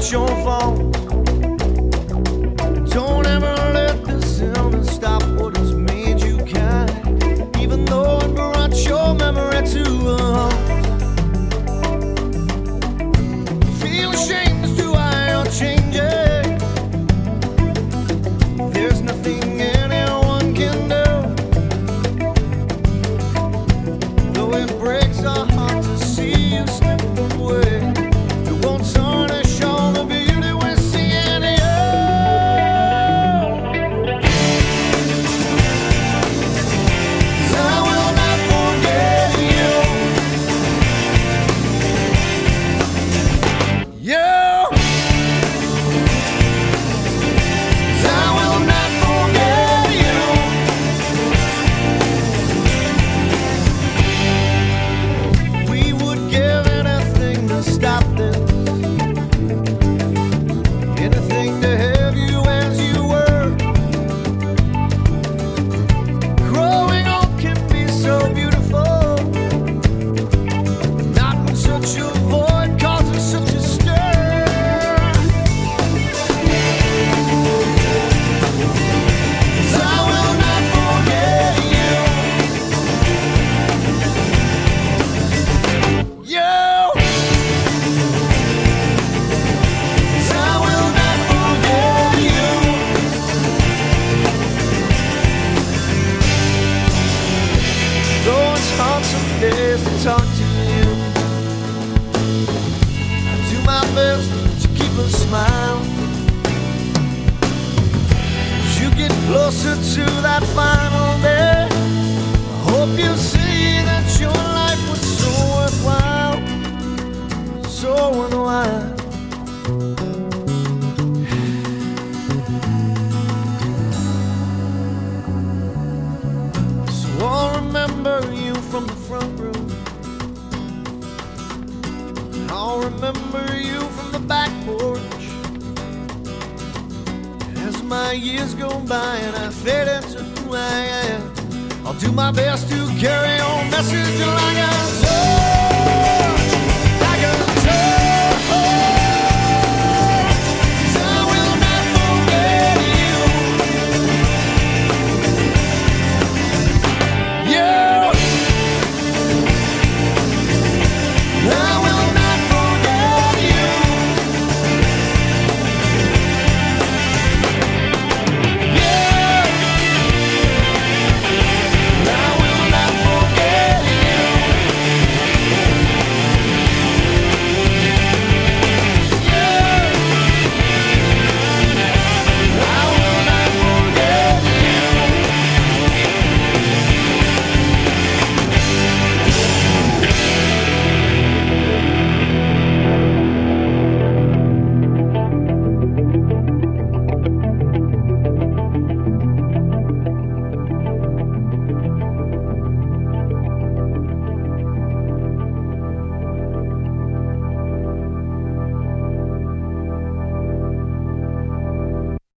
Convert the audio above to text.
全放 talk to you, I do my best to keep a smile. As you get closer to that final day, I hope you see that your life was so worthwhile, so worthwhile. So I'll remember you from the front room. I'll remember you from the back porch. As my years go by and I fade into who I am, I'll do my best to carry your message alive.